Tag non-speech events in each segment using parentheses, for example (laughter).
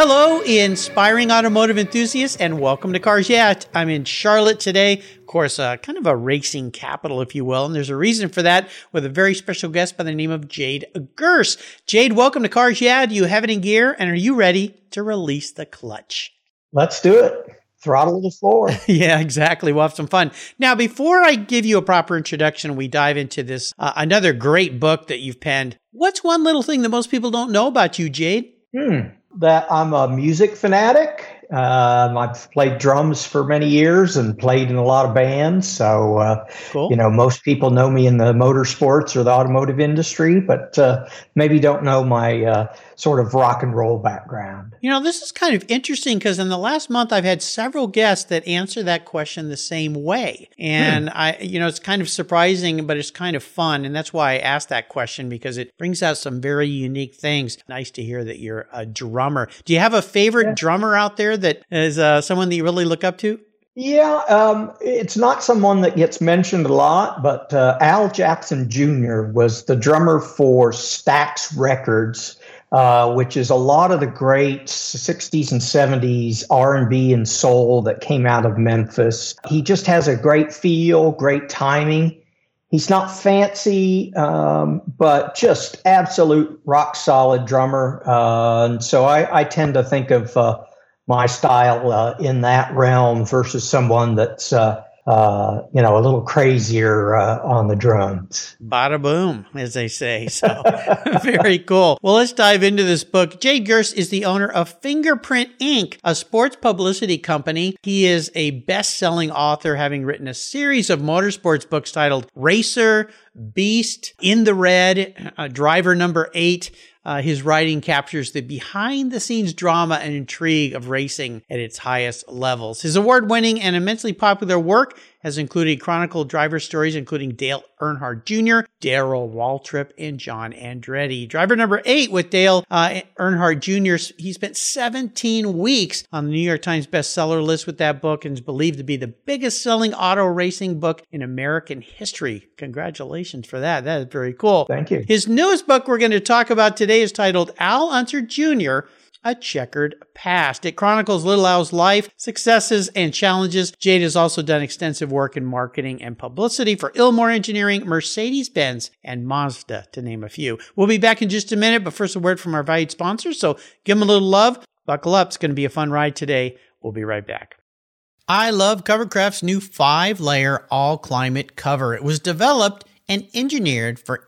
Hello, inspiring automotive enthusiasts, and welcome to Cars Yeah. I'm in Charlotte today. Of course, uh, kind of a racing capital, if you will. And there's a reason for that with a very special guest by the name of Jade Gurss. Jade, welcome to Cars Yeah. Do you have it in gear? And are you ready to release the clutch? Let's do it. Throttle the floor. (laughs) yeah, exactly. We'll have some fun. Now, before I give you a proper introduction, we dive into this, uh, another great book that you've penned. What's one little thing that most people don't know about you, Jade? Hmm that I'm a music fanatic. Um, I've played drums for many years and played in a lot of bands. So, uh, cool. you know, most people know me in the motorsports or the automotive industry, but uh, maybe don't know my uh, sort of rock and roll background. You know, this is kind of interesting because in the last month I've had several guests that answer that question the same way. And hmm. I, you know, it's kind of surprising, but it's kind of fun. And that's why I asked that question because it brings out some very unique things. Nice to hear that you're a drummer. Do you have a favorite yeah. drummer out there that is uh, someone that you really look up to? Yeah, um, it's not someone that gets mentioned a lot, but uh, Al Jackson Jr. was the drummer for Stax Records uh, which is a lot of the great 60s and 70s R&B and soul that came out of Memphis. He just has a great feel, great timing. He's not fancy, um, but just absolute rock solid drummer. Uh, and so I, I, tend to think of uh, my style uh, in that realm versus someone that's uh, uh, you know, a little crazier uh, on the drums. Bada boom, as they say. So (laughs) very cool. Well, let's dive into this book. Jay Gurss is the owner of Fingerprint Inc., a sports publicity company. He is a best selling author, having written a series of motorsports books titled Racer, Beast, In the Red, uh, Driver Number Eight. Uh, his writing captures the behind the scenes drama and intrigue of racing at its highest levels. His award winning and immensely popular work has included chronicle driver stories, including Dale Earnhardt Jr., Darrell Waltrip, and John Andretti. Driver number eight with Dale uh, Earnhardt Jr., he spent 17 weeks on the New York Times bestseller list with that book and is believed to be the biggest selling auto racing book in American history. Congratulations for that. That is very cool. Thank you. His newest book we're going to talk about today is titled Al Unser Jr a checkered past. It chronicles Little Al's life, successes, and challenges. Jade has also done extensive work in marketing and publicity for Ilmor Engineering, Mercedes Benz, and Mazda, to name a few. We'll be back in just a minute, but first, a word from our valued sponsors. So give them a little love. Buckle up. It's going to be a fun ride today. We'll be right back. I love Covercraft's new five layer all climate cover. It was developed and engineered for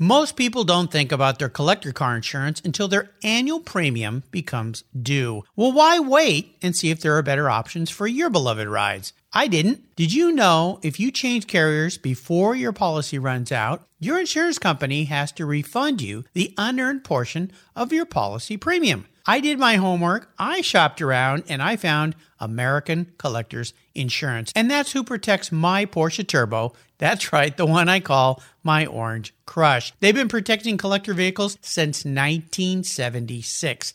Most people don't think about their collector car insurance until their annual premium becomes due. Well, why wait and see if there are better options for your beloved rides? I didn't. Did you know if you change carriers before your policy runs out, your insurance company has to refund you the unearned portion of your policy premium? I did my homework, I shopped around, and I found American Collectors Insurance. And that's who protects my Porsche Turbo. That's right, the one I call my Orange Crush. They've been protecting collector vehicles since 1976.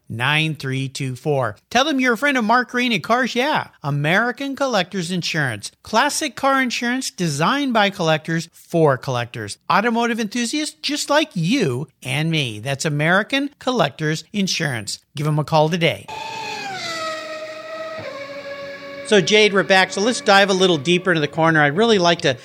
9324. Tell them you're a friend of Mark Green at Cars Yeah, American Collectors Insurance. Classic car insurance designed by collectors for collectors. Automotive enthusiasts just like you and me. That's American Collectors Insurance. Give them a call today. So, Jade, we're back. So, let's dive a little deeper into the corner. I'd really like to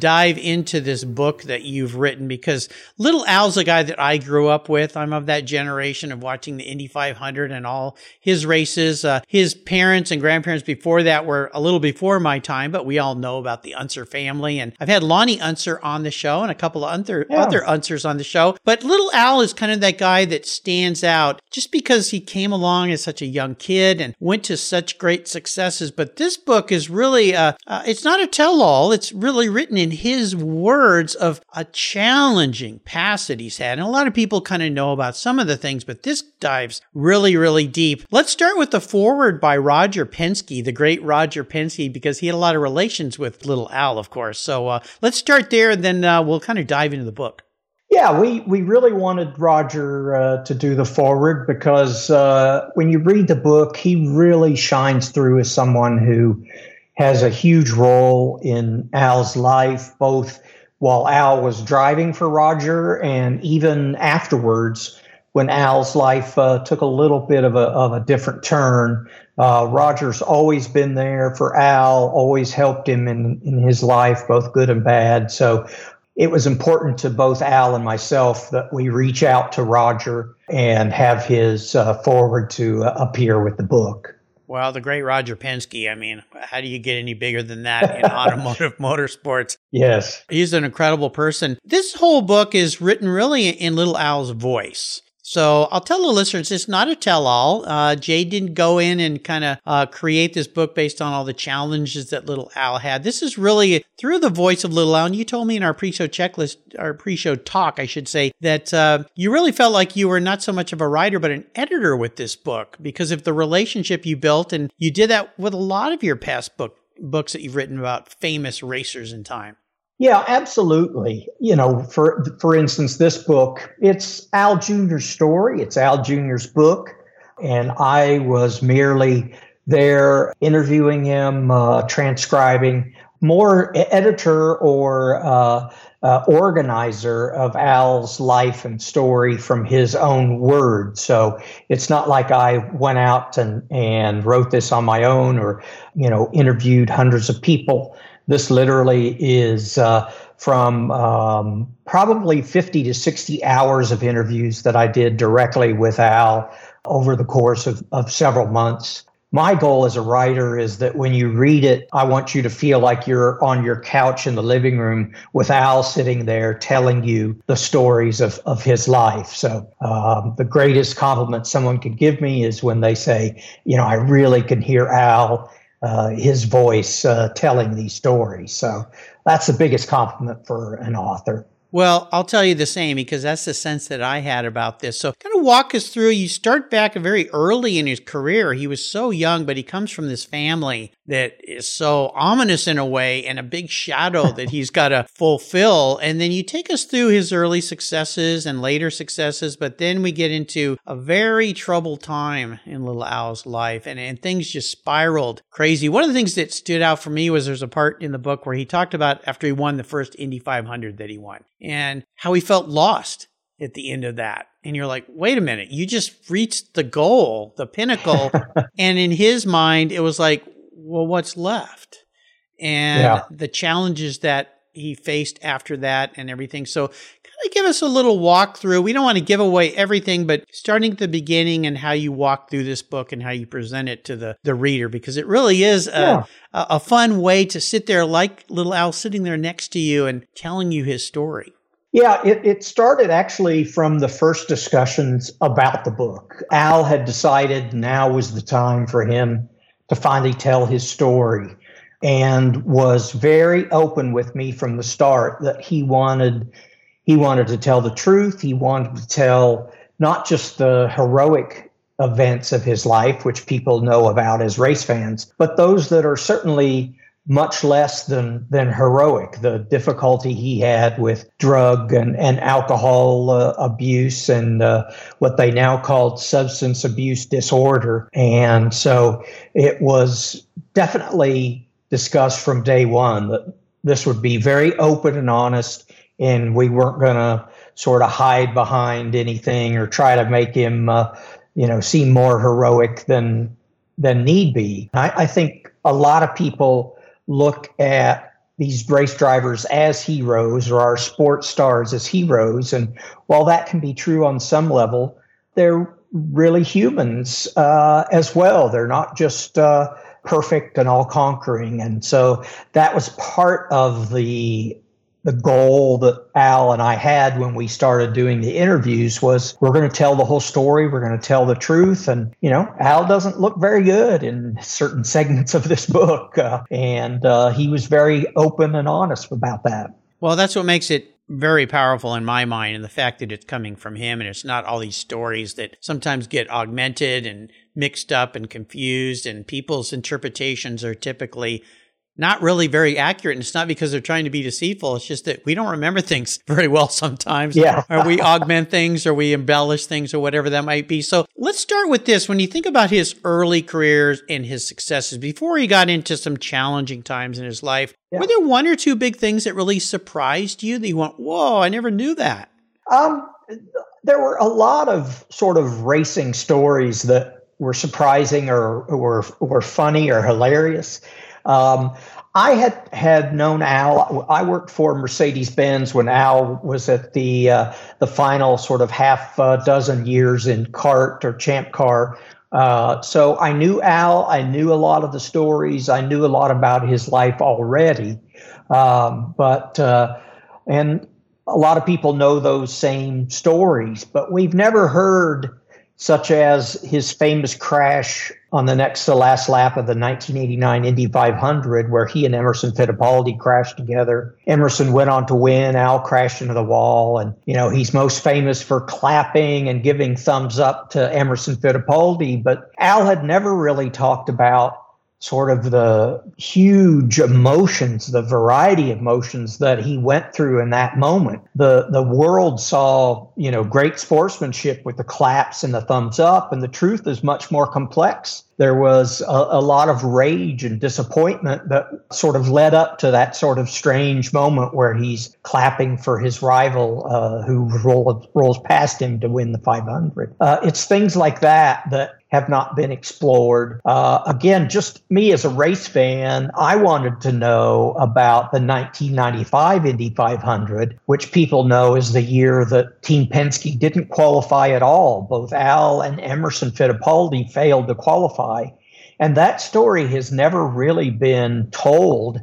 dive into this book that you've written because Little Al's a guy that I grew up with. I'm of that generation of watching the Indy 500 and all his races. Uh, his parents and grandparents before that were a little before my time, but we all know about the Unser family. And I've had Lonnie Unser on the show and a couple of other, yeah. other Unsers on the show. But Little Al is kind of that guy that stands out just because he came along as such a young kid and went to such great successes. But this book is really, uh, uh, it's not a tell all. It's really written in his words of a challenging past that he's had. And a lot of people kind of know about some of the things, but this dives really, really deep. Let's start with the foreword by Roger Penske, the great Roger Penske, because he had a lot of relations with Little Al, of course. So uh, let's start there, and then uh, we'll kind of dive into the book. Yeah, we, we really wanted Roger uh, to do the foreword because uh, when you read the book, he really shines through as someone who has a huge role in Al's life, both while Al was driving for Roger and even afterwards when Al's life uh, took a little bit of a, of a different turn. Uh, Roger's always been there for Al, always helped him in, in his life, both good and bad. So it was important to both Al and myself that we reach out to Roger and have his uh, foreword to uh, appear with the book. Well, the great Roger Penske. I mean, how do you get any bigger than that in (laughs) automotive (laughs) motorsports? Yes. He's an incredible person. This whole book is written really in Little Al's voice. So I'll tell the listeners it's not a tell all. Uh, Jay didn't go in and kind of uh, create this book based on all the challenges that Little Al had. This is really through the voice of Little Al. And you told me in our pre show checklist, our pre show talk, I should say, that uh, you really felt like you were not so much of a writer, but an editor with this book because of the relationship you built. And you did that with a lot of your past book books that you've written about famous racers in time. Yeah, absolutely. You know, for for instance, this book, it's Al Jr.'s story. It's Al Jr.'s book, and I was merely there interviewing him, uh, transcribing, more editor or uh, uh, organizer of Al's life and story from his own words. So it's not like I went out and, and wrote this on my own or, you know, interviewed hundreds of people. This literally is uh, from um, probably 50 to 60 hours of interviews that I did directly with Al over the course of, of several months. My goal as a writer is that when you read it, I want you to feel like you're on your couch in the living room with Al sitting there telling you the stories of, of his life. So, um, the greatest compliment someone could give me is when they say, you know, I really can hear Al uh, his voice uh, telling these stories. So that's the biggest compliment for an author. Well, I'll tell you the same because that's the sense that I had about this. So, kind of walk us through. You start back very early in his career. He was so young, but he comes from this family that is so ominous in a way and a big shadow that he's (laughs) got to fulfill. And then you take us through his early successes and later successes, but then we get into a very troubled time in little Al's life and, and things just spiraled crazy. One of the things that stood out for me was there's a part in the book where he talked about after he won the first Indy 500 that he won and how he felt lost at the end of that. And you're like, wait a minute, you just reached the goal, the pinnacle. (laughs) and in his mind, it was like, well, what's left? And yeah. the challenges that he faced after that and everything. So, give us a little walkthrough. We don't want to give away everything, but starting at the beginning and how you walk through this book and how you present it to the, the reader, because it really is a, yeah. a, a fun way to sit there like little Al sitting there next to you and telling you his story. Yeah, it, it started actually from the first discussions about the book. Al had decided now was the time for him to finally tell his story and was very open with me from the start that he wanted he wanted to tell the truth he wanted to tell not just the heroic events of his life which people know about as race fans but those that are certainly much less than than heroic. The difficulty he had with drug and and alcohol uh, abuse and uh, what they now called substance abuse disorder, and so it was definitely discussed from day one that this would be very open and honest, and we weren't going to sort of hide behind anything or try to make him, uh, you know, seem more heroic than than need be. I, I think a lot of people look at these race drivers as heroes or our sports stars as heroes. And while that can be true on some level, they're really humans uh, as well. They're not just uh, perfect and all conquering. And so that was part of the the goal that Al and I had when we started doing the interviews was we're going to tell the whole story. We're going to tell the truth. And, you know, Al doesn't look very good in certain (laughs) segments of this book. Uh, and uh, he was very open and honest about that. Well, that's what makes it very powerful in my mind. And the fact that it's coming from him and it's not all these stories that sometimes get augmented and mixed up and confused. And people's interpretations are typically not really very accurate. And it's not because they're trying to be deceitful. It's just that we don't remember things (laughs) very well sometimes. Yeah. or we augment things or we embellish things or whatever that might be. So let's start with this. When you think about his early careers and his successes, before he got into some challenging times in his life, yeah. were there one or two big things that really surprised you that you went, whoa, I never knew that? Um, there were a lot of sort of racing stories that were surprising or were, were funny or hilarious. Um, I had had known Al. I worked for Mercedes Benz when Al was at the uh, the final sort of half uh, dozen years in CART or Champ Car. Uh, so I knew Al. I knew a lot of the stories. I knew a lot about his life already. Um, but uh, and a lot of people know those same stories, but we've never heard such as his famous crash on the next to last lap of the 1989 Indy 500, where he and Emerson Fittipaldi crashed together. Emerson went on to win. Al crashed into the wall. And, you know, he's most famous for clapping and giving thumbs up to Emerson Fittipaldi. But Al had never really talked about sort of the huge emotions, the variety of emotions that he went through in that moment. The the world saw, you know, great sportsmanship with the claps and the thumbs up, and the truth is much more complex. There was a, a lot of rage and disappointment that sort of led up to that sort of strange moment where he's clapping for his rival uh, who roll, rolls past him to win the 500. Uh, it's things like that that have not been explored. Uh, again, just me as a race fan, I wanted to know about the 1995 Indy 500, which people know is the year that Team Penske didn't qualify at all. Both Al and Emerson Fittipaldi failed to qualify. And that story has never really been told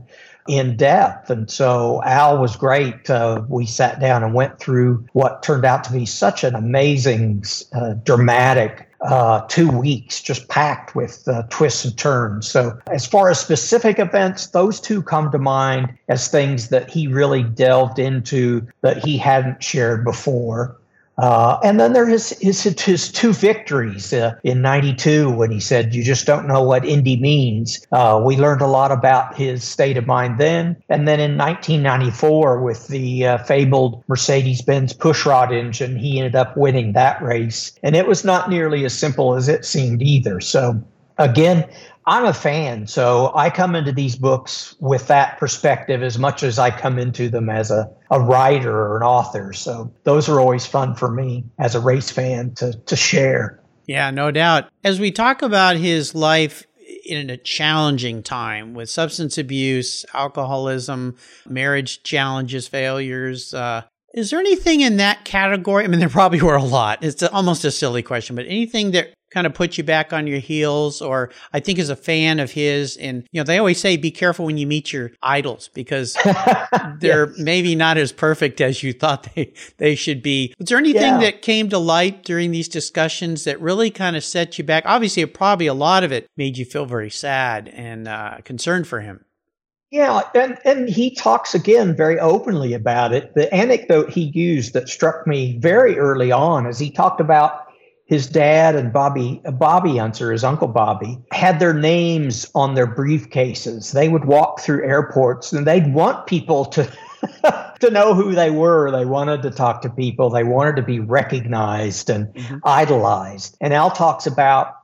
in depth. And so Al was great. Uh, we sat down and went through what turned out to be such an amazing, uh, dramatic uh, two weeks just packed with uh, twists and turns. So, as far as specific events, those two come to mind as things that he really delved into that he hadn't shared before. Uh, and then there is his, his, two victories uh, in 92 when he said, You just don't know what Indy means. Uh, we learned a lot about his state of mind then. And then in 1994, with the uh, fabled Mercedes Benz pushrod engine, he ended up winning that race. And it was not nearly as simple as it seemed either. So, again, I'm a fan, so I come into these books with that perspective as much as I come into them as a, a writer or an author. So those are always fun for me as a race fan to, to share. Yeah, no doubt. As we talk about his life in a challenging time with substance abuse, alcoholism, marriage challenges, failures, uh, Is there anything in that category? I mean, there probably were a lot. It's almost a silly question, but anything that kind of put you back on your heels or I think as a fan of his and you know they always say be careful when you meet your idols because (laughs) they're yes. maybe not as perfect as you thought they they should be. Was there anything yeah. that came to light during these discussions that really kind of set you back? Obviously, probably a lot of it made you feel very sad and uh, concerned for him. Yeah, and, and he talks again very openly about it. The anecdote he used that struck me very early on is he talked about his dad and Bobby Bobby Unser, his uncle Bobby, had their names on their briefcases. They would walk through airports and they'd want people to (laughs) to know who they were. They wanted to talk to people. They wanted to be recognized and mm-hmm. idolized. And Al talks about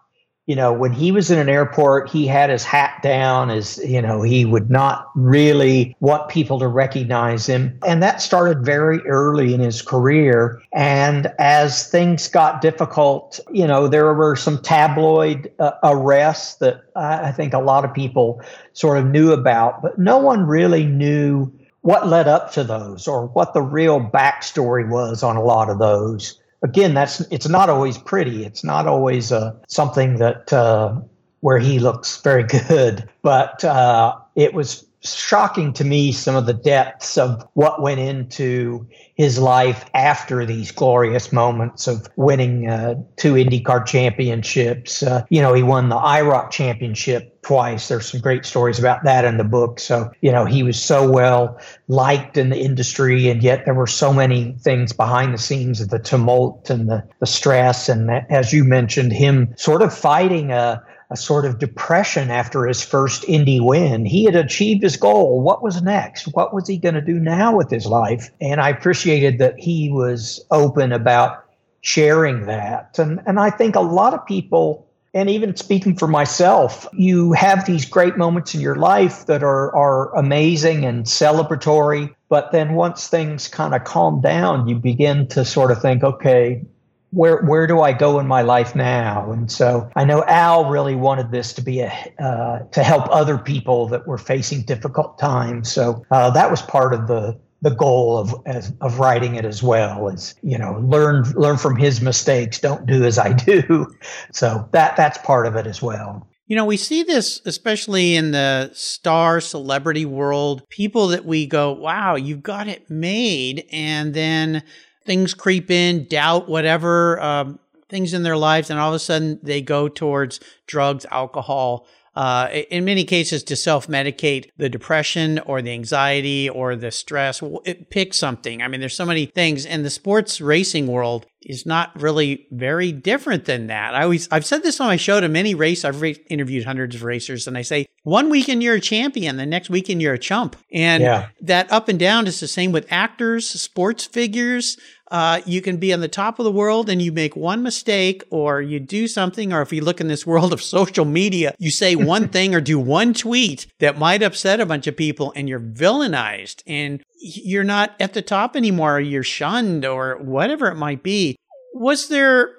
you know, when he was in an airport, he had his hat down, as you know, he would not really want people to recognize him. And that started very early in his career. And as things got difficult, you know, there were some tabloid uh, arrests that I think a lot of people sort of knew about, but no one really knew what led up to those or what the real backstory was on a lot of those again, that's it's not always pretty. It's not always uh, something that uh, where he looks very (laughs) good. But uh, it was shocking to me some of the depths of what went into his life after these glorious moments of winning uh, two IndyCar championships. Uh, you know, he won the IROC championship twice. There's some great stories about that in the book. So, you know, he was so well liked in the industry, and yet there were so many things behind the scenes of the tumult and the, the stress. And as you mentioned, him sort of fighting a a sort of depression after his first Indy win. He had achieved his goal. What was next? What was he going to do now with his life? And I appreciated that he was open about sharing that. And, and I think a lot of people, and even speaking for myself, you have these great moments in your life that are, are amazing and celebratory. But then once things kind of calm down, you begin to sort of think, okay, where where do I go in my life now? And so I know Al really wanted this to be a uh, to help other people that were facing difficult times. So uh, that was part of the the goal of as, of writing it as well is you know learn learn from his mistakes. Don't do as I (laughs) do. So that that's part of it as well. You know, we see this especially in the star celebrity world. People that we go, wow, you've got it made. And then things creep in, doubt, whatever, um, things in their lives, and all of a sudden they go towards drugs, alcohol, uh, in many cases to self-medicate the depression or the anxiety or the stress. Pick something. I mean, there's so many things, and the sports racing world is not really very different than that. I always I've said this on my show to many race. I've re- interviewed hundreds of racers, and I say one weekend you're a champion, the next weekend you're a chump, and yeah. that up and down is the same with actors, sports figures. Uh, you can be on the top of the world and you make one mistake or you do something, or if you look in this (laughs) world of social media, you say one (laughs) thing or do one tweet that might upset a bunch of people and you're villainized and you're not at the top anymore. You're shunned or whatever it might be. Was there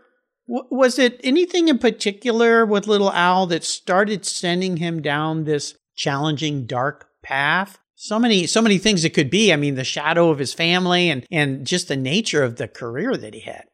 was it anything in particular with little Al that started sending him down this challenging dark path? so many so many things it could be. I mean, the shadow of his family and and just the nature of the career that he had.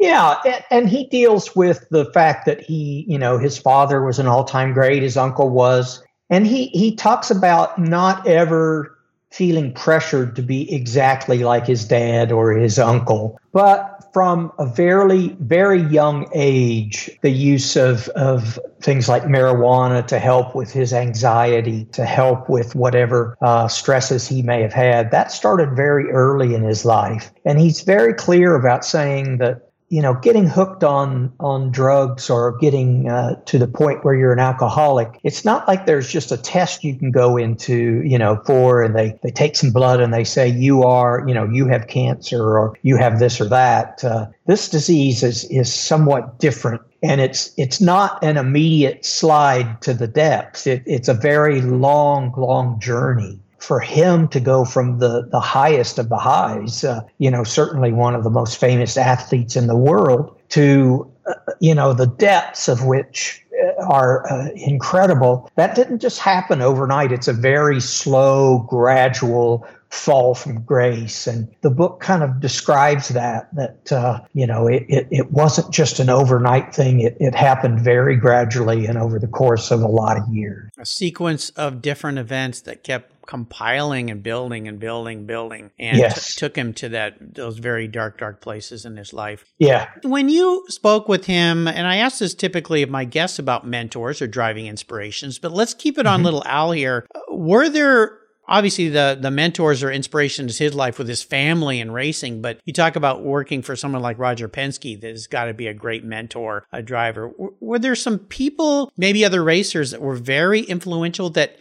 Yeah, and, and he deals with the fact that he, you know, his father was an all-time great, his uncle was, and he he talks about not ever feeling pressured to be exactly like his dad or his uncle, but from a very, very young age, the use of, of things like marijuana to help with his anxiety, to help with whatever uh, stresses he may have had, that started very early in his life. And he's very clear about saying that you know, getting hooked on on drugs or getting uh, to the point where you're an alcoholic, it's not like there's just a test you can go into, you know, for and they they take some blood and they say you are, you know, you have cancer or you have this or that. Uh, this disease is is somewhat different, and it's it's not an immediate slide to the depths. It, it's a very long, long journey for him to go from the, the highest of the highs, uh, you know, certainly one of the most famous athletes in the world, to, uh, you know, the depths of which are uh, incredible. That didn't just happen overnight. It's a very slow, gradual fall from grace. And the book kind of describes that, that, uh, you know, it, it, it, wasn't just an overnight thing. It, it happened very gradually and over the course of a lot of years. A sequence of different events that kept compiling and building and building, building, and yes. t- took him to that those very dark, dark places in his life. Yeah. When you spoke with him, and I ask this typically of my guests about mentors or driving inspirations, but let's keep it on mm-hmm. little Al here. Were there obviously the the mentors or inspirations his life with his family and racing but you talk about working for someone like roger penske that has got to be a great mentor a driver were there some people maybe other racers that were very influential that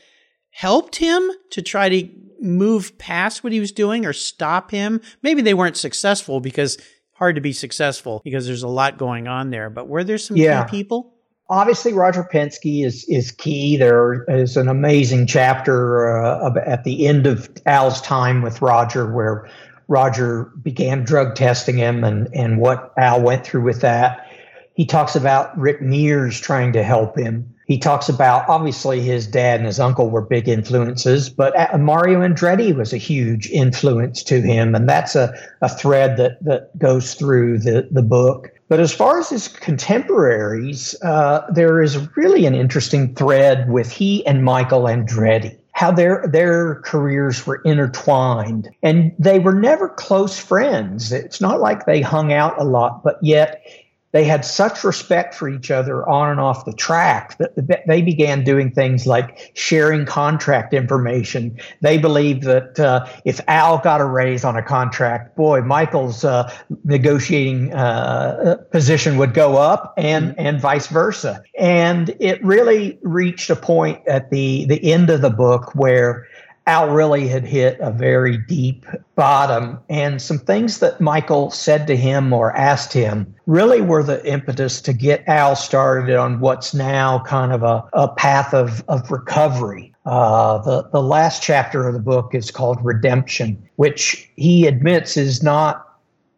helped him to try to move past what he was doing or stop him maybe they weren't successful because hard to be successful because there's a lot going on there but were there some yeah. key people obviously Roger Penske is is key. There is an amazing chapter uh, at the end of Al's time with Roger where Roger began drug testing him and and what Al went through with that. He talks about Rick Mears trying to help him. He talks about obviously his dad and his uncle were big influences, but Mario Andretti was a huge influence to him, and that's a, a thread that that goes through the the book. But as far as his contemporaries, uh, there is really an interesting thread with he and Michael Andretti how their their careers were intertwined and they were never close friends it's not like they hung out a lot but yet they had such respect for each other on and off the track that they began doing things like sharing contract information. They believed that uh, if Al got a raise on a contract, boy, Michael's uh, negotiating uh, position would go up, and mm-hmm. and vice versa. And it really reached a point at the the end of the book where Al really had hit a very deep bottom. And some things that Michael said to him or asked him really were the impetus to get Al started on what's now kind of a, a path of, of recovery. Uh, the, the last chapter of the book is called Redemption, which he admits is not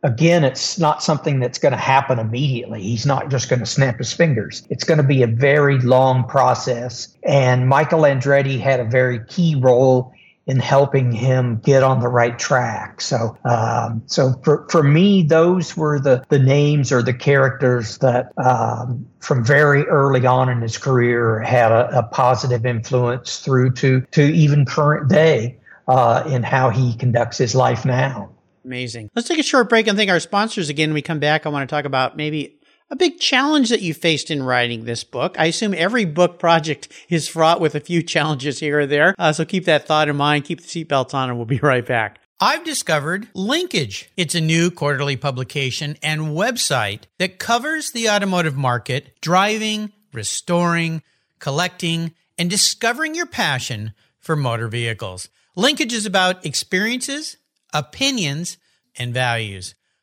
again, it's not something that's going to happen immediately. He's not just going to snap his fingers. It's going to be a very long process. And Michael Andretti had a very key role in helping him get on the right track. So, um, so for, for me, those were the, the names or the characters that um, from very early on in his career had a, a positive influence through to, to even current day uh, in how he conducts his life now. Amazing. Let's take a short break and thank our sponsors again. When we come back, I want to talk about maybe a big challenge that you faced in writing this book. I assume every book project (laughs) is fraught with a few challenges here or there. Uh, so keep that thought in mind. Keep the seatbelts on, and we'll be (laughs) right back. I've discovered Linkage. It's a new quarterly publication and website that covers the automotive market, driving, restoring, collecting, and discovering your passion for motor vehicles. Linkage is about experiences, opinions, and values.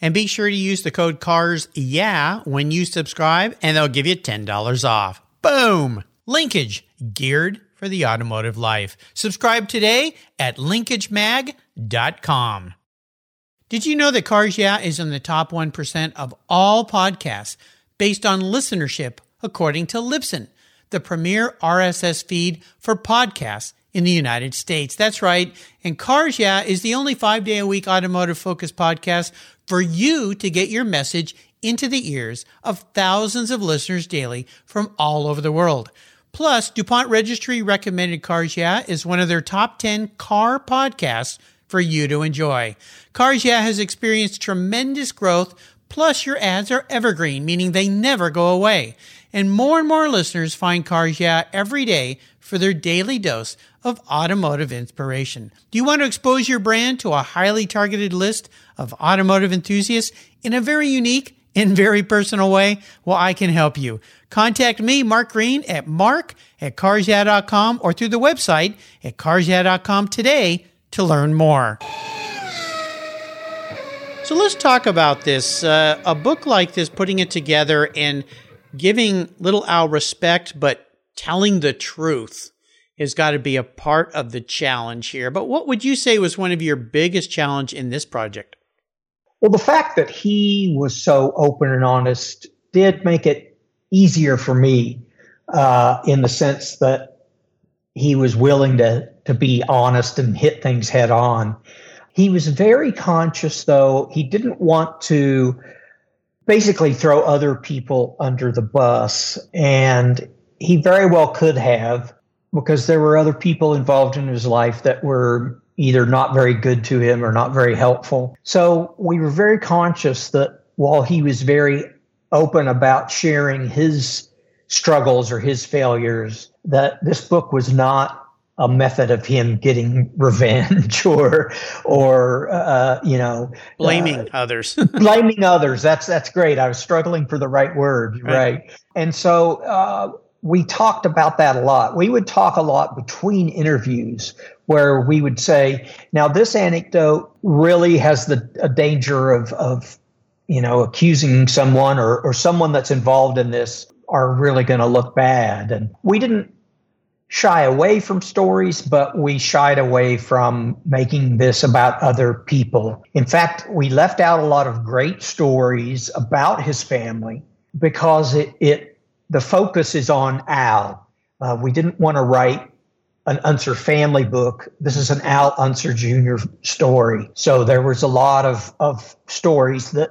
And be sure to use the code CARS yeah when you subscribe, and they'll give you $10 off. Boom! Linkage, geared for the automotive life. Subscribe today at linkagemag.com. Did you know that Cars Yeah is in the top 1% of all podcasts based on listenership, according to Libsyn, the premier RSS feed for podcasts in the United States? That's right. And Cars Yeah is the only five day a week automotive focused podcast for you to get your message into the ears of thousands of listeners daily from all over the world. Plus, DuPont Registry recommended Cars Yeah is one of their top 10 car podcasts for you to enjoy. Cars Yeah has experienced tremendous growth, plus your ads are evergreen, meaning they never go away. And more and more listeners find Cars Yeah every day for their daily dose of automotive inspiration. Do you want to expose your brand to a highly targeted list of automotive enthusiasts in a very unique in very personal way? Well, I can help you. Contact me, Mark Green, at mark at carsyeah.com or through the website at carsyeah.com today to learn more. So let's talk about this. Uh, a book like this, putting it together and giving Little Al respect, but telling the truth has got to be a part of the challenge here. But what would you say was one of your biggest challenge in this project? Well, the fact that he was so open and honest did make it easier for me uh, in the sense that he was willing to to be honest and hit things head on. He was very conscious, though, he didn't want to basically throw other people under the bus. And he very well could have, because there were other people involved in his life that were either not very good to him or not very helpful. So we were very conscious that while he was very open about sharing his struggles or his failures, that this book was not a method of him getting revenge (laughs) or or uh, you know blaming uh, others. (laughs) blaming others. That's that's great. I was struggling for the right word. Right, right. and so uh, we talked about that a lot. We would talk a lot between interviews where we would say now this anecdote really has the a danger of of you know accusing someone or or someone that's involved in this are really going to look bad. And we didn't shy away from stories, but we shied away from making this about other people. In fact, we left out a lot of great stories about his family because it, it the focus is on Al. Uh, we didn't want to write an Unser family book. This is an Al Unser Jr. story. So there was a lot of, of stories that,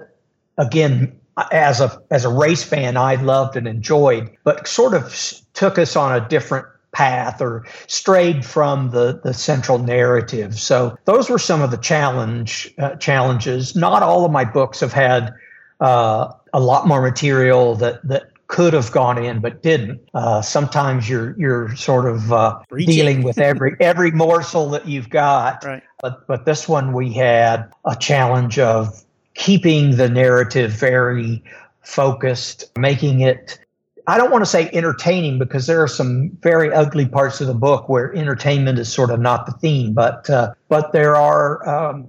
again, as a as a race fan, I loved and enjoyed, but sort of took us on a different path or strayed from the, the central narrative. So those were some of the challenge uh, challenges. Not all of my books have had uh, a lot more material that that could have gone in but didn't. Uh, sometimes you're you're sort of uh, dealing with every (laughs) every morsel that you've got. Right. But but this one we had a challenge of keeping the narrative very focused, making it I don't want to say entertaining because there are some very ugly parts of the book where entertainment is sort of not the theme, but uh, but there are um,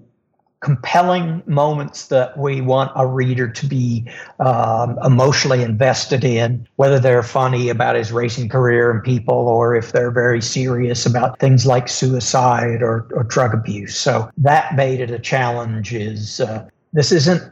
compelling moments that we want a reader to be um, emotionally invested in, whether they're funny about his racing career and people, or if they're very serious about things like suicide or, or drug abuse. So that made it a challenge. Is uh, this isn't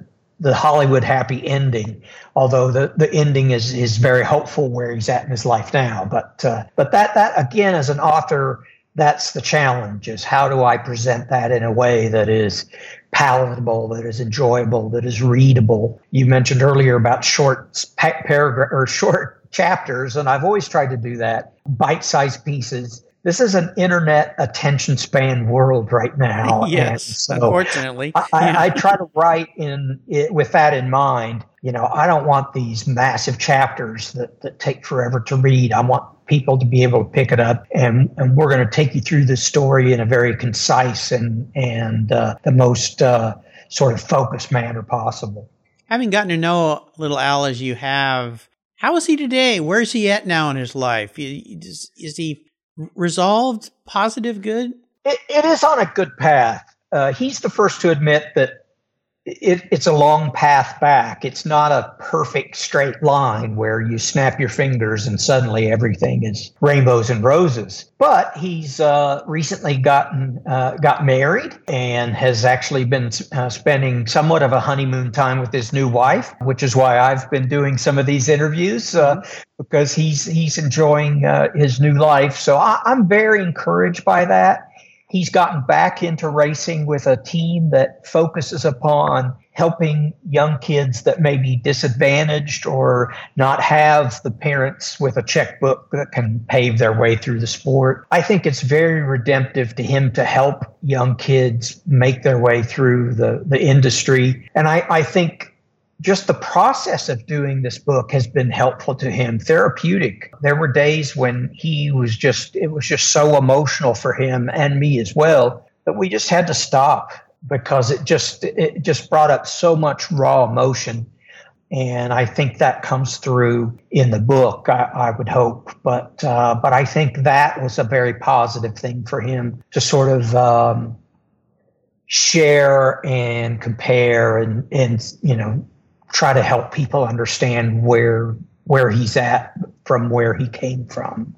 the Hollywood happy ending, although the, the ending is is very hopeful where he's at in his life now. But uh, but that that again as an author, that's the challenge: is how do I present that in a way that is palatable, that is enjoyable, that is readable. You mentioned earlier about short paragraph or (laughs) short chapters, and I've always tried to do that, bite-sized pieces this is an internet attention span world right now. (laughs) yes, so unfortunately. I, I, I, try to write in it, with that in mind. You know, I don't want these massive chapters that, that take forever to read. I want people to be able to pick it up, and, and we're going to take you through this story in a very concise and and uh, the most uh, sort of focused manner possible. Having gotten to know little Al as you have, how is he today? Where's he at now in his life? Is, is he resolved, positive, good? it, it is on a good path. Uh, he's the first to admit that it, it's a long path back. It's not a perfect straight line where you snap your fingers and suddenly everything is rainbows and roses. But he's uh, recently gotten uh, got married and has actually been uh, spending somewhat of a honeymoon time with his new wife, which is why I've been doing some of these interviews uh, mm-hmm. because he's he's enjoying uh, his new life. So I, I'm very encouraged by that. He's gotten back into racing with a team that focuses upon helping young kids that may be disadvantaged or not have the parents with a checkbook that can pave their way through the sport. I think it's very redemptive to him to help young kids make their way through the, the industry. And I, I think just the process of doing this book has been helpful to him, therapeutic. There were days when he was just, it was just so emotional for him and me as well that we just had to stop because it just, it just brought up so much raw emotion. and I think that comes through in the book. I, I would hope, but uh, but I think that was a very positive thing for him to sort of um, share and compare and and you know try to help people understand where where he's at from where he came from.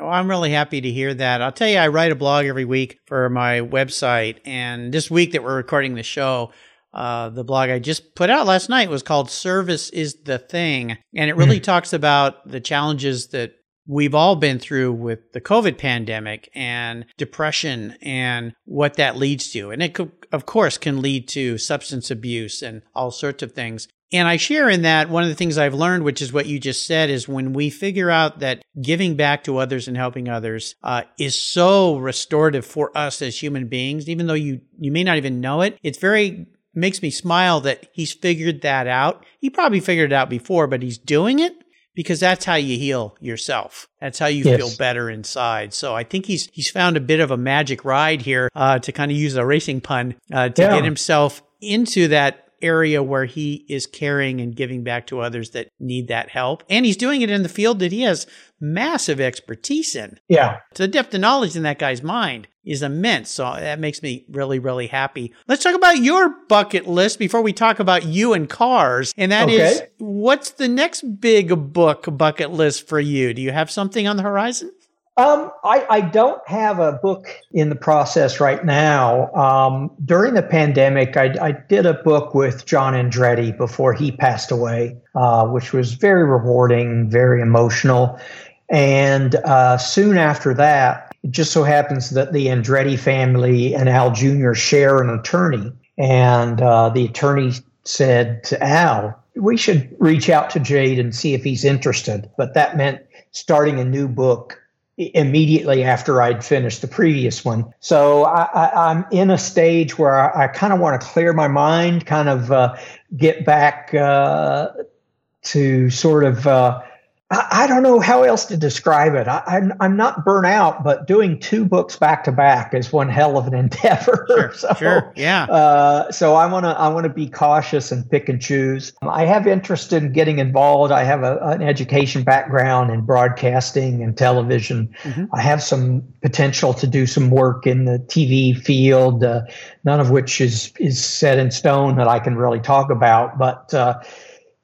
I'm really happy to hear that. I'll tell you, I write a blog every week for my website, and this week that we're recording the show, uh, the blog I just put out last night was called Service is the Thing. And it really mm. talks about the challenges that we've all been through with the COVID pandemic and depression and what that leads to. And it, could, of course, can lead to substance abuse and all sorts of things. And I share in that one of the things I've learned, which is what you just said, is when we figure out that giving back to others and helping others uh, is so restorative for us as human beings, even though you you may not even know it, it's very makes me smile that he's figured that out. He probably figured it out before, but he's doing it because that's how you heal yourself. That's how you yes. feel better inside. So I think he's he's found a bit of a magic ride here uh, to kind of use a racing pun uh, to yeah. get himself into that area where he is caring and giving back to others that need that help. And he's doing it in the field that he has massive expertise in. Yeah. So the depth of knowledge in that guy's mind is immense. So that makes me really, really happy. Let's talk about your bucket list before we talk about you and cars. And that okay. is, what's the next big book bucket list for you? Do you have something on the horizon? Um, I, I, don't have a book in the process right now. Um, during the pandemic, I, I, did a book with John Andretti before he passed away, uh, which was very rewarding, very emotional. And uh, soon after that, it just so happens that the Andretti family and Al Jr. share an attorney. And uh, the attorney said to Al, we should reach out to Jade and see if he's interested. But that meant starting a new book immediately after I'd finished the previous one. So I, am in a stage where I, I kind of want to clear my mind, kind of uh, get back uh, to sort of uh, I, I, don't know how else to describe it. I, am I'm, I'm not burnt out, but doing two books back to back is one hell of an (laughs) endeavor. Sure, (laughs) so, sure, yeah. Uh, so I want to I want to be cautious and pick and choose. I have interest in getting involved. I have a, an education background in broadcasting and television. Mm-hmm. I have some potential to do some work in the TV field. Uh, none of which is is set in stone that I can really talk about, but. Uh,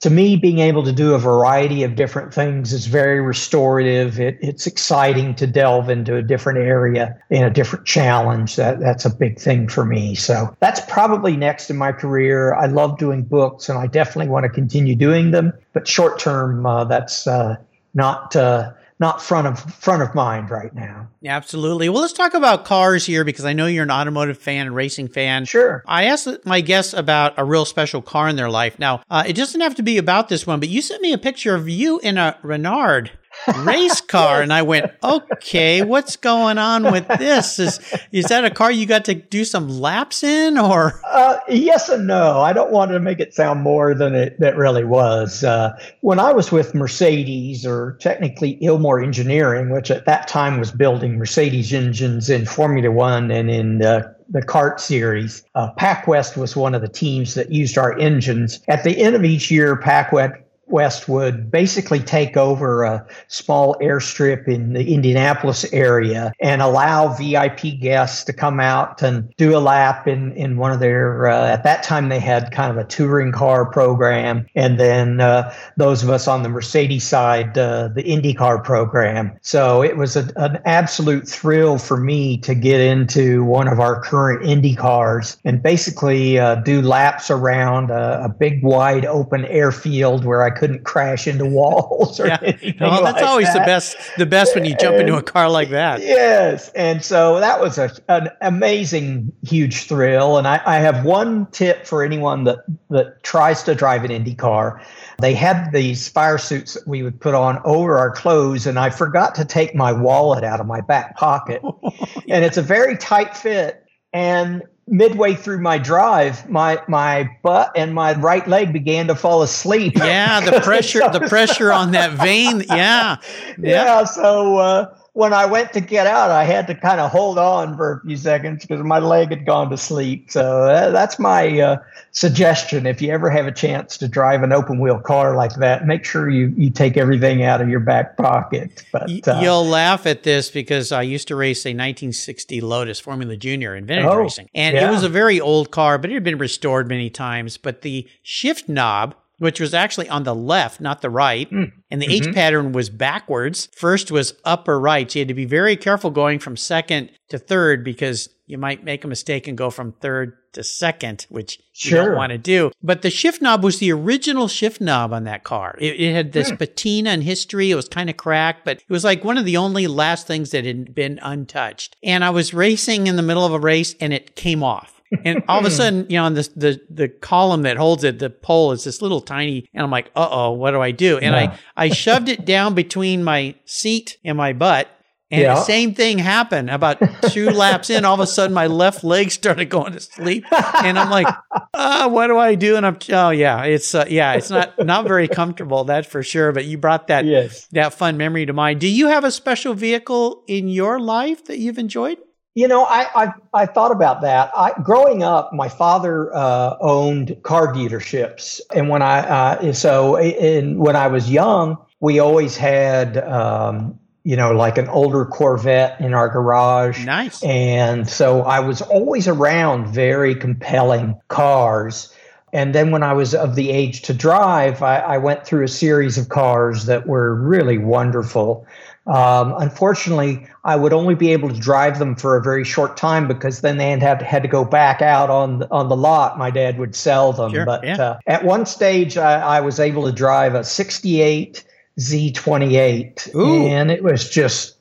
to me, being able to do a variety of different things is very restorative. It, it's exciting to delve into a different area and a different challenge. That that's a big thing for me. So that's probably next in my career. I love doing books, and I definitely want to continue doing them. But short term, uh, that's uh, not uh, not front of front of mind right now. Absolutely. Well, let's talk about cars here because I know you're an automotive fan and racing fan. Sure. I asked my guests about a real special car in their life. Now, uh, it doesn't have to be about this one, but you sent me a picture of you in a Reynard race car. And I went, okay, what's going on with this? Is is that a car you got to do some laps in, or? Uh, yes and no. I don't want to make it sound more than it that really was. Uh, when I was with Mercedes, or technically Ilmor Engineering, which at that time was building Mercedes engines in Formula One and in uh, the CART series. Uh, PacWest was one of the teams that used our engines. At the end of each year, PacWest West would basically take over a small airstrip in the Indianapolis area and allow VIP guests to come out and do a lap in, in one of their, uh, at that time they had kind of a touring car program. And then uh, those of us on the Mercedes side, uh, the IndyCar program. So it was a, an absolute thrill for me to get into one of our current Indy cars and basically uh, do laps around a, a big, wide open airfield where I couldn't crash into walls or yeah. (laughs) anything. Well, that's like always that. the best. The best when you jump and, into a car like that. Yes, and so that was a, an amazing, huge thrill. And I, I have one tip for anyone that that tries to drive an Indy car. They had these fire suits that we would put on over our clothes, and I forgot to take my wallet out of my back pocket, (laughs) and it's a very tight fit. And midway through my drive, my my butt and my right leg began to fall asleep. Yeah, the (laughs) pressure, the pressure on that vein. Yeah, (laughs) yeah. yeah so uh, when I went to get out, I had to kind of hold on for a few seconds because my leg had gone to sleep. So uh, that's my uh, suggestion. If you ever have a chance to drive an open wheel car like that, make sure you, you take everything out of your back pocket. But uh, you'll laugh at this because I used to race a 1960 Lotus Formula Junior in vintage Oh, racing, and yeah. it was a very old car, but it had been restored many times. But the shift knob. Which was actually on the left, not the right. Mm. And the H pattern was backwards. First was upper right. So you had to be very careful going from second to third because you might make a mistake and go from third to second, which you don't Sure. want to do. But the shift knob was the original shift knob on that car. It, it had this patina and history. It was kind of cracked, but it was like one of the only last things that had been untouched. And I was racing in the middle of a race and it came off. And all of a sudden, you know, on this, the the column that holds it, the pole is this little tiny, and I'm like, uh oh, what do I do? And. I I shoved it down between my seat and my butt, and Yeah. the same thing happened. About two (laughs) laps in, all of a sudden my left leg started going to sleep, and I'm like, uh, what do I do? And I'm, oh yeah, it's uh, yeah, it's not not very comfortable, that's for sure. But you brought that yes. that fun memory to mind. Do you have a special vehicle in your life that you've enjoyed? You know, I, I I thought about that. I growing up, my father uh, owned car dealerships, and when I uh, so in when I was young, we always had um, you know like an older Corvette in our garage. Nice. And so I was always around very compelling cars. And then when I was of the age to drive, I, I went through a series of cars that were really wonderful. Um, unfortunately, I would only be able to drive them for a very short time because then they had to, had to go back out on the, on the lot. My dad would sell them. Sure, but yeah. uh, at one stage, I, I was able to drive a 68 Z28. Ooh. And it was just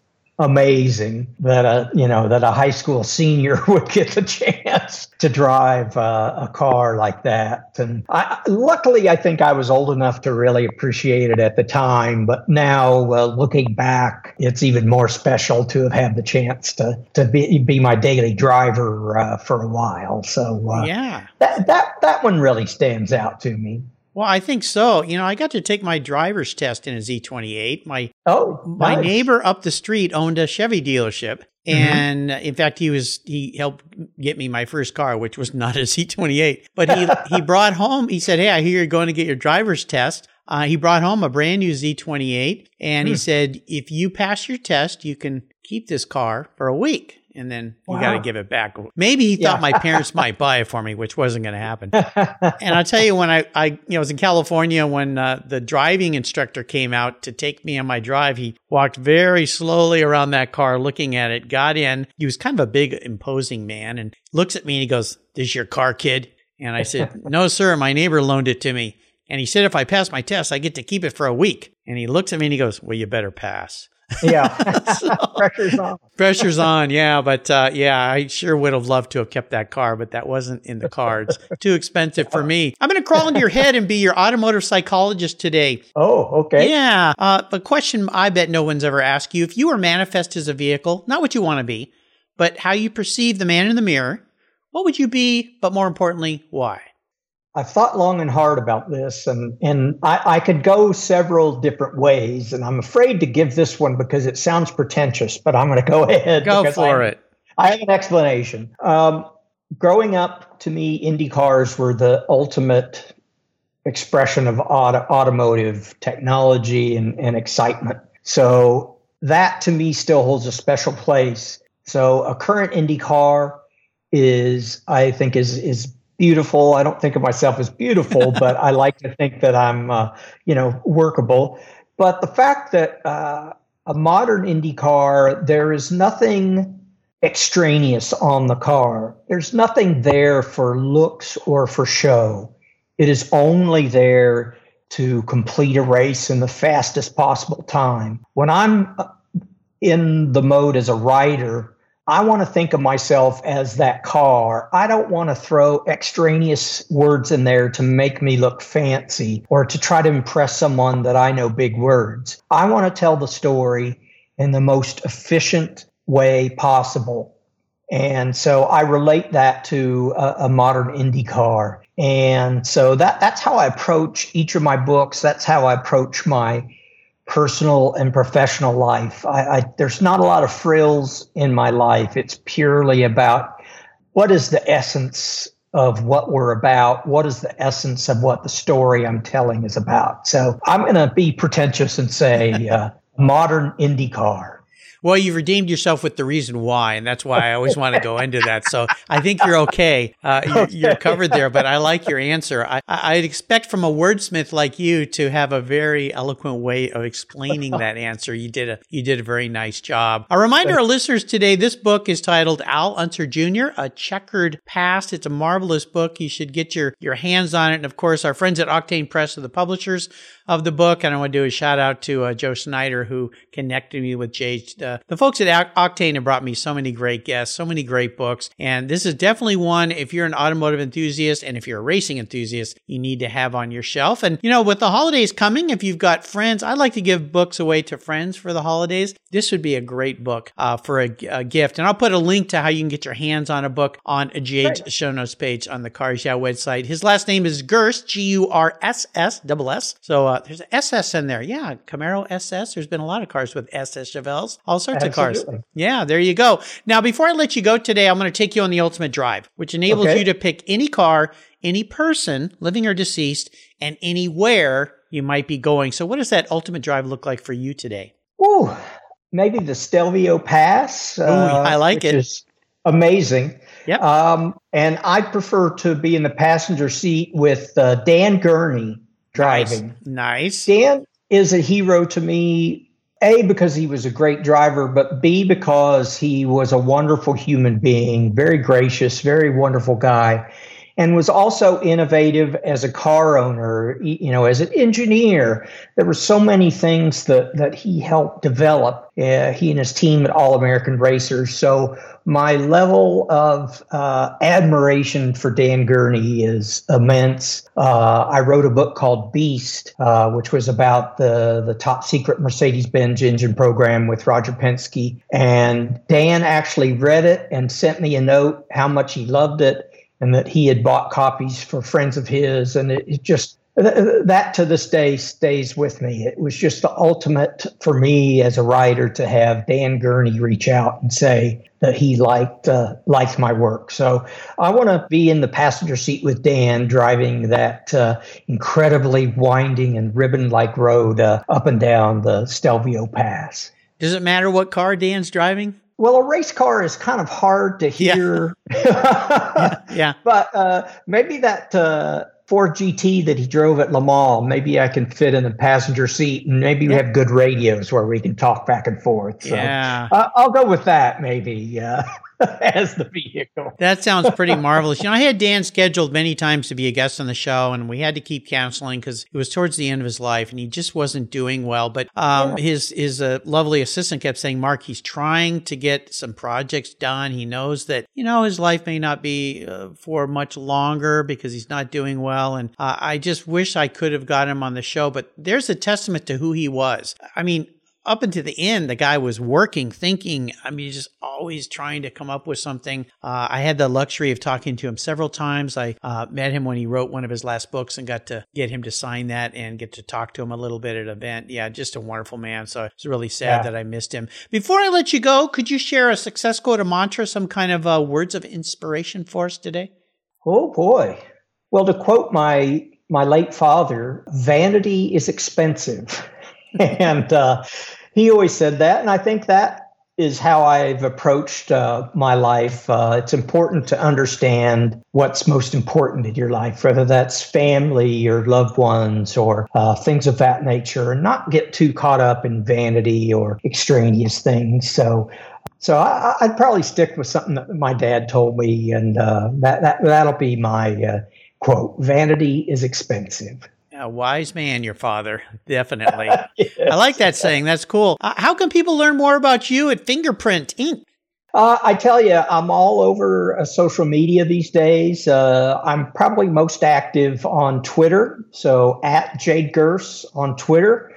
amazing that a you know that a high school senior (laughs) would get the chance to drive uh, a car like that. And I, luckily i think i was old enough to really appreciate it at the time but now uh, looking back it's even more special to have had the chance to to be, be my daily driver uh, for a while. So uh, Yeah. that, that that one really stands out to me Well, I think so. You know, I got to take my driver's test in a Z28. My oh my nice. neighbor up the street owned a Chevy dealership. And in fact, he was he helped get me my first car, which was not a (laughs) Z28. But he (laughs) he brought home. He said, "Hey, I hear you're going to get your driver's test." Uh, he brought home a brand new Z28, and he said, "If you pass your test, you can keep this car for a week." And then you got to give it back. Maybe he thought Yeah. my parents might buy it for me, which wasn't going to happen. (laughs) And I'll tell you, when I, I you know, was in California when uh, the driving instructor came out to take me on my drive, he walked very slowly around that car, looking at it, got in. He was kind of a big, imposing man and looks at me and he goes, This is your car, kid? And I said, (laughs) No, sir, my neighbor loaned it to me. And he said, If I pass my test, I get to keep it for a week. And he looks at me and he goes, Well, you better pass. Yeah (laughs) (laughs) pressure's on Pressure's on, yeah, but uh, yeah, I sure would have loved to have kept that car, but that wasn't in the cards. (laughs) Too expensive for me. I'm going to crawl into your head and be your automotive psychologist today. oh okay Yeah, uh, the question I bet no one's ever asked you: if you were manifest as a vehicle, not what you want to be, but how you perceive the man in the mirror, what would you be? But more importantly, why? I've thought long and hard about this, and and I, I could go several different ways, and I'm afraid to give this one because it sounds pretentious. But I'm going to go (laughs) ahead. Go for I, it. I have an explanation. Um, growing up, to me, Indy cars were the ultimate expression of auto, automotive technology and, and excitement. So that to me still holds a special place. So a current Indy car is, I think, is is beautiful. I don't think of myself as beautiful, (laughs) but I like to think that I'm, uh, you know, workable. But the fact that uh, a modern Indy car, there is nothing extraneous on the car. There's nothing there for looks or for show. It is only there to complete a race in the fastest possible time. When I'm uh, in the mode as a rider, I want to think of myself as that car. I don't want to throw extraneous words in there to make me look fancy or to try to impress someone that I know big words. I want to tell the story in the most efficient way possible. And so I relate that to a, a modern Indy car. And so that that's how I approach each of my books. That's how I approach my personal and professional life. I, I, there's not a lot of frills in my life. It's purely about what is the essence of what we're about. What is the essence of what the story I'm telling is about? So I'm going to be pretentious and say uh, modern IndyCar. Well, you've redeemed yourself with the reason why, and that's why I always want to go into that. So I think you're okay. Uh, you're, you're, covered there, but I like your answer. I, I'd expect from a wordsmith like you to have a very eloquent way of explaining that (laughs) answer. You did a you did a very nice job. A reminder, our listeners today: this book is titled Al Unser Jr. A Checkered Past. It's a marvelous book. You should get your your hands on it. And of course, our friends at Octane Press are the publishers of the book. And I want to do a shout out to uh, Joe Snyder, who connected me with Jay. Uh, the folks at Octane have brought me so many great guests, so many great books. And this is definitely one, if you're an automotive enthusiast and if you're a racing enthusiast, you need to have on your shelf. And, you know, with the holidays coming, if you've got friends, I'd like to give books away to friends for the holidays. This would be a great book uh, for a, a, gift. And I'll put a link to how you can get your hands on a book on Jade's right. show notes page on the Cars Yeah website. His last name is Gurss, G U R S S, double S. So uh, there's an SS in there. Yeah, Camaro SS. There's been a lot of cars with SS Chevelles, all sorts Absolutely. of cars. Yeah, there you go. Now, before I let you go today, I'm going to take you on the Ultimate Drive, which enables okay. you to pick any car, any person, living or deceased, and anywhere you might be going. So, what does that Ultimate Drive look like for you today? Ooh, maybe the Stelvio Pass. Ooh, uh, I like it. Is amazing. Yeah. Um, and I prefer to be in the passenger seat with uh, Dan Gurney driving. Nice. nice. Dan is a hero to me. A, because he was a great driver, but B, because he was a wonderful human being, very gracious, very wonderful guy and was also innovative as a car owner, you know, as an engineer. There were so many things that, that he helped develop, uh, he and his team at All American Racers. So my level of uh, admiration for Dan Gurney is immense. Uh, I wrote a book called Beast, uh, which was about the, the top secret Mercedes Benz engine program with Roger Penske. And Dan actually read it and sent me a note how much he loved it and that he had bought copies for friends of his. And it, it just, that to this day stays with me. It was just the ultimate for me as a writer to have Dan Gurney reach out and say that he liked uh, liked my work. So I want to be in the passenger seat with Dan, driving that uh, incredibly winding and ribbon-like road uh, up and down the Stelvio Pass. Does it matter what car Dan's driving? Well, a race car is kind of hard to hear. Yeah. (laughs) (laughs) yeah, yeah. But uh, maybe that uh, Ford GT that he drove at Le Mans, maybe I can fit in the passenger seat, and maybe we have good radios where we can talk back and forth. So, yeah, uh, I'll go with that. Maybe. Uh, (laughs) (laughs) as the vehicle. That sounds pretty (laughs) marvelous. You know, I had Dan scheduled many times to be a guest on the show, and we had to keep canceling because it was towards the end of his life, and he just wasn't doing well. But um, yeah. his his uh, lovely assistant kept saying, "Mark, he's trying to get some projects done. He knows that you know his life may not be uh, for much longer because he's not doing well." And uh, I just wish I could have got him on the show. But there's a testament to who he was. I mean, up until the end, the guy was working, thinking. I mean, just always trying to come up with something. Uh, I had the luxury of talking to him several times. I uh, met him when he wrote one of his last books and got to get him to sign that and get to talk to him a little bit at an event. Yeah, just a wonderful man. So it's really sad yeah. that I missed him. Before I let you go, could you share a success quote, a mantra, some kind of uh, words of inspiration for us today? Oh boy. Well, to quote my my late father, vanity is expensive. (laughs) (laughs) and uh, he always said that, and I think that is how I've approached uh, my life. Uh, it's important to understand what's most important in your life, whether that's family or loved ones or uh, things of that nature, and not get too caught up in vanity or extraneous things. So, so I, would probably stick with something that my dad told me, and uh, that, that that'll be my uh, quote: "Vanity is expensive." A wise man, your father, (laughs) definitely. (laughs) yes. I like that saying. That's cool. Uh, how can people learn more about you at Fingerprint Inc.? Uh, I tell you, I'm all over uh, social media these days. Uh, I'm probably most active on Twitter. So at Jade Gurss on Twitter.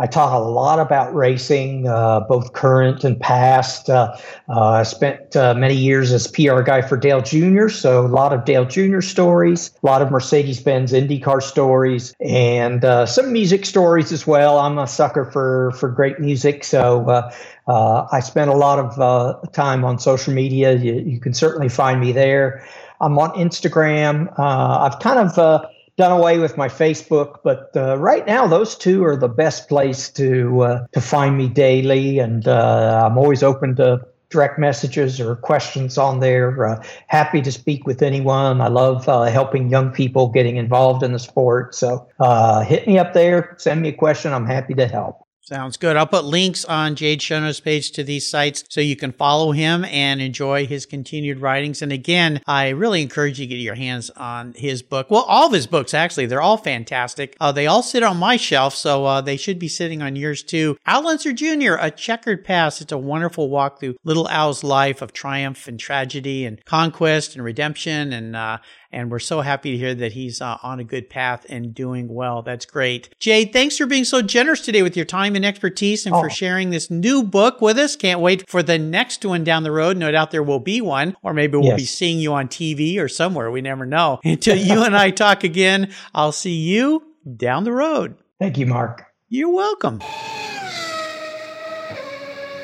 I talk a lot about racing, uh, both current and past. Uh, uh, I spent uh, many years as PR guy for Dale Jr., so a lot of Dale Jr. stories, a lot of Mercedes Benz IndyCar stories, and uh, some music stories as well. I'm a sucker for, for great music, so I spent a lot of time on social media. You, you, can certainly find me there. I'm on Instagram. I've kind of done away with my Facebook, but uh, right now those two are the best place to uh, to find me daily, and uh, I'm always open to direct messages or questions on there. Uh, happy to speak with anyone. I love uh, helping young people getting involved in the sport. So uh, hit me up there, send me a question. I'm happy to help. Sounds good. I'll put links on Jade show notes page to these sites so you can follow him and enjoy his continued writings. And again, I really encourage you to get your hands on his book. Well, all of his books, actually, they're all fantastic. Uh, they all sit on my shelf, so uh, they should be sitting on yours too. Al Unser Jr., A Checkered Past. It's a wonderful walk through little Al's life of triumph and tragedy and conquest and redemption and uh, and we're so happy to hear that he's uh, on a good path and doing well. That's great. Jade, thanks for being so generous today with your time and expertise and oh. for sharing this new book with us. Can't wait for the next one down the road. No doubt there will be one, or maybe we'll yes. be seeing you on TV or somewhere. We never know. (laughs) Until you and I talk again, I'll see you down the road. Thank you, Mark. You're welcome.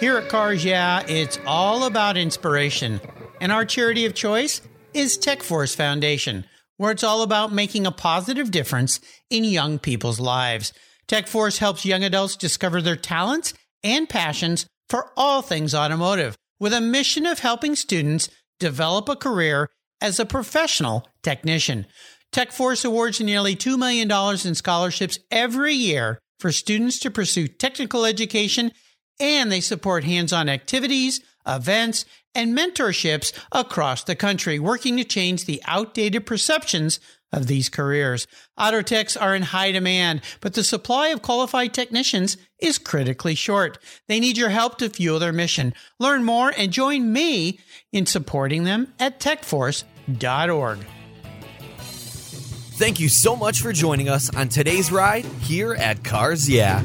Here at Cars Yeah, it's all about inspiration. And our charity of choice is TechForce Foundation, where it's all about making a positive difference in young people's lives. TechForce helps young adults discover their talents and passions for all things automotive, with a mission of helping students develop a career as a professional technician. TechForce awards nearly $2 million in scholarships every year for students to pursue technical education, and they support hands on activities, events, and mentorships across the country, working to change the outdated perceptions of these careers. Auto techs are in high demand, but the supply of qualified technicians is critically short. They need your help to fuel their mission. Learn more and join me in supporting them at techforce.org. Thank you so much for joining us on today's ride here at Cars Yeah.